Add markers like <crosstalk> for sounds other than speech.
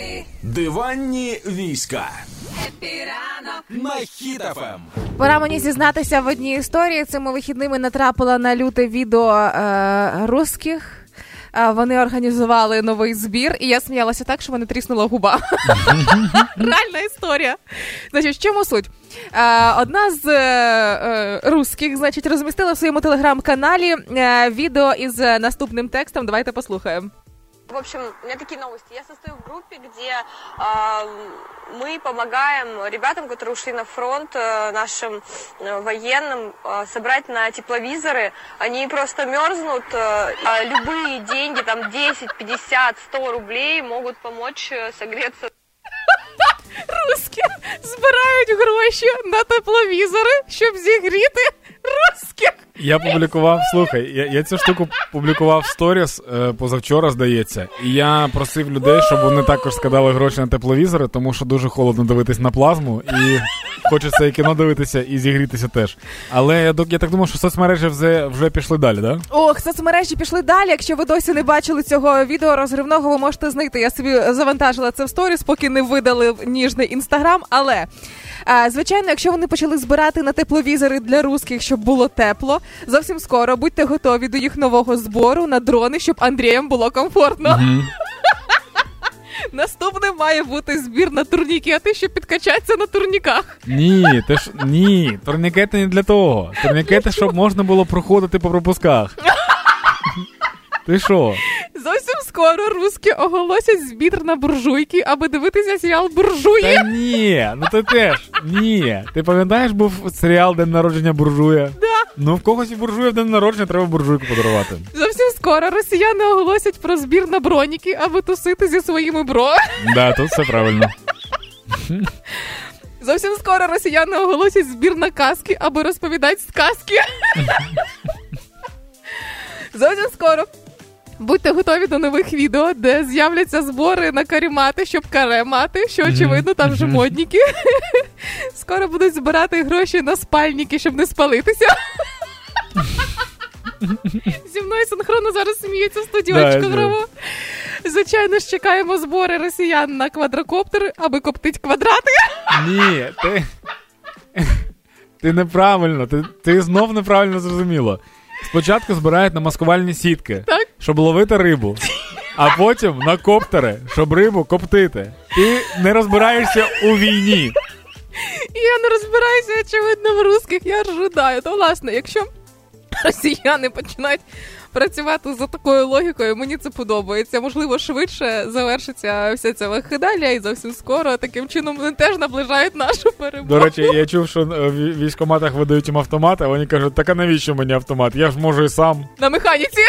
Епі. Диванні війська. На Хіт FM. Пора мені зізнатися в одній історії. Цими вихідними натрапила на люте відео е, русських. Вони організували новий збір, і я сміялася так, що в мене тріснула губа. <laughs> Реальна історія. Значить, в чому суть? Одна з е, е, русських, значить, розмістила в своєму телеграм-каналі е, відео із наступним текстом. Давайте послухаємо. В общем, у меня такие новости. Я состою в группе, где э, мы помогаем ребятам, которые ушли на фронт, э, нашим э, военным, э, собрать на тепловизоры. Они просто мерзнут. Э, а любые деньги, там 10, 50, 100 рублей могут помочь э, согреться. Русські збирають гроші на тепловізори, щоб зігріти русських. Я публікував, слухай, я я цю штуку публікував в сторіс е, позавчора, здається, і я просив людей, щоб вони також скидали гроші на тепловізори, тому що дуже холодно дивитись на плазму, і хочеться і кіно дивитися, і зігрітися теж. Але я я так думаю, що соцмережі вже вже пішли далі, да? Ох, соцмережі пішли далі. Якщо ви досі не бачили цього відео розривного, ви можете знайти. Я собі завантажила це в сторіс, поки не видали ніжний інстаграм. Але звичайно, якщо вони почали збирати на тепловізори для русських, щоб було тепло. Зовсім скоро будьте готові до їх нового збору на дрони, щоб Андріям було комфортно. Mm-hmm. <laughs> Наступним має бути збір на турнікети, щоб підкачатися на турніках. Ні, ти ж ні, турнікети не для того. Турнікети, щоб можна було проходити по пропусках. <laughs> Ти що? Зовсім скоро русські оголосять збір на буржуйки, аби дивитися серіал буржуї. Та ні, ну ти теж ні. Ти пам'ятаєш, був серіал День народження буржуя? Да. Ну в когось і буржуя в день народження треба буржуйку подарувати. Зовсім скоро росіяни оголосять про збір на броніки, аби тусити зі своїми бро. Да, тут все правильно. Зовсім скоро росіяни оголосять збір на каски, аби розповідати сказки. <laughs> Зовсім скоро Будьте готові до нових відео, де з'являться збори на карімати, щоб каре мати, що очевидно, там вже модніки. <laughs> Скоро будуть збирати гроші на спальники, щоб не спалитися. <laughs> Зі мною синхронно зараз сміється студіочка браво. Звичайно ж, чекаємо збори росіян на квадрокоптери, аби коптить квадрати. Ні, ти Ти неправильно, ти ти знов неправильно зрозуміло. Спочатку збирають на маскувальні сітки, так? Щоб ловити рибу, а потім на коптери, щоб рибу коптити. Ти не розбираєшся у війні. Я не розбираюся, очевидно, в русських, я ожидаю. То власне, якщо росіяни починають працювати за такою логікою, мені це подобається. Можливо, швидше завершиться вся ця вихидаля, і зовсім скоро таким чином вони теж наближають нашу перемогу. До речі, я чув, що в військоматах видають їм автомати, а вони кажуть, так а навіщо мені автомат? Я ж можу і сам. На механіці.